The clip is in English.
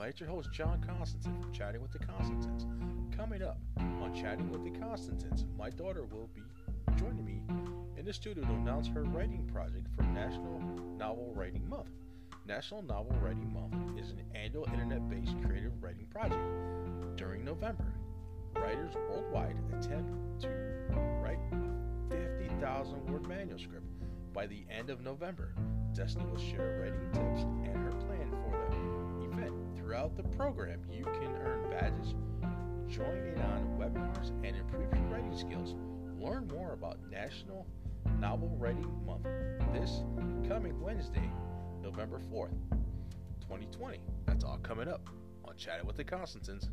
Tonight's your host, John Constantine from Chatting with the Constantines. Coming up on Chatting with the Constantines, my daughter will be joining me in the studio to announce her writing project for National Novel Writing Month. National Novel Writing Month is an annual internet based creative writing project. During November, writers worldwide attempt to write a 50,000 word manuscript by the end of November. Destiny will share writing tips and her the program, you can earn badges, join in on webinars, and improve your writing skills. Learn more about National Novel Writing Month this coming Wednesday, November 4th, 2020. That's all coming up on Chatting with the Constantines.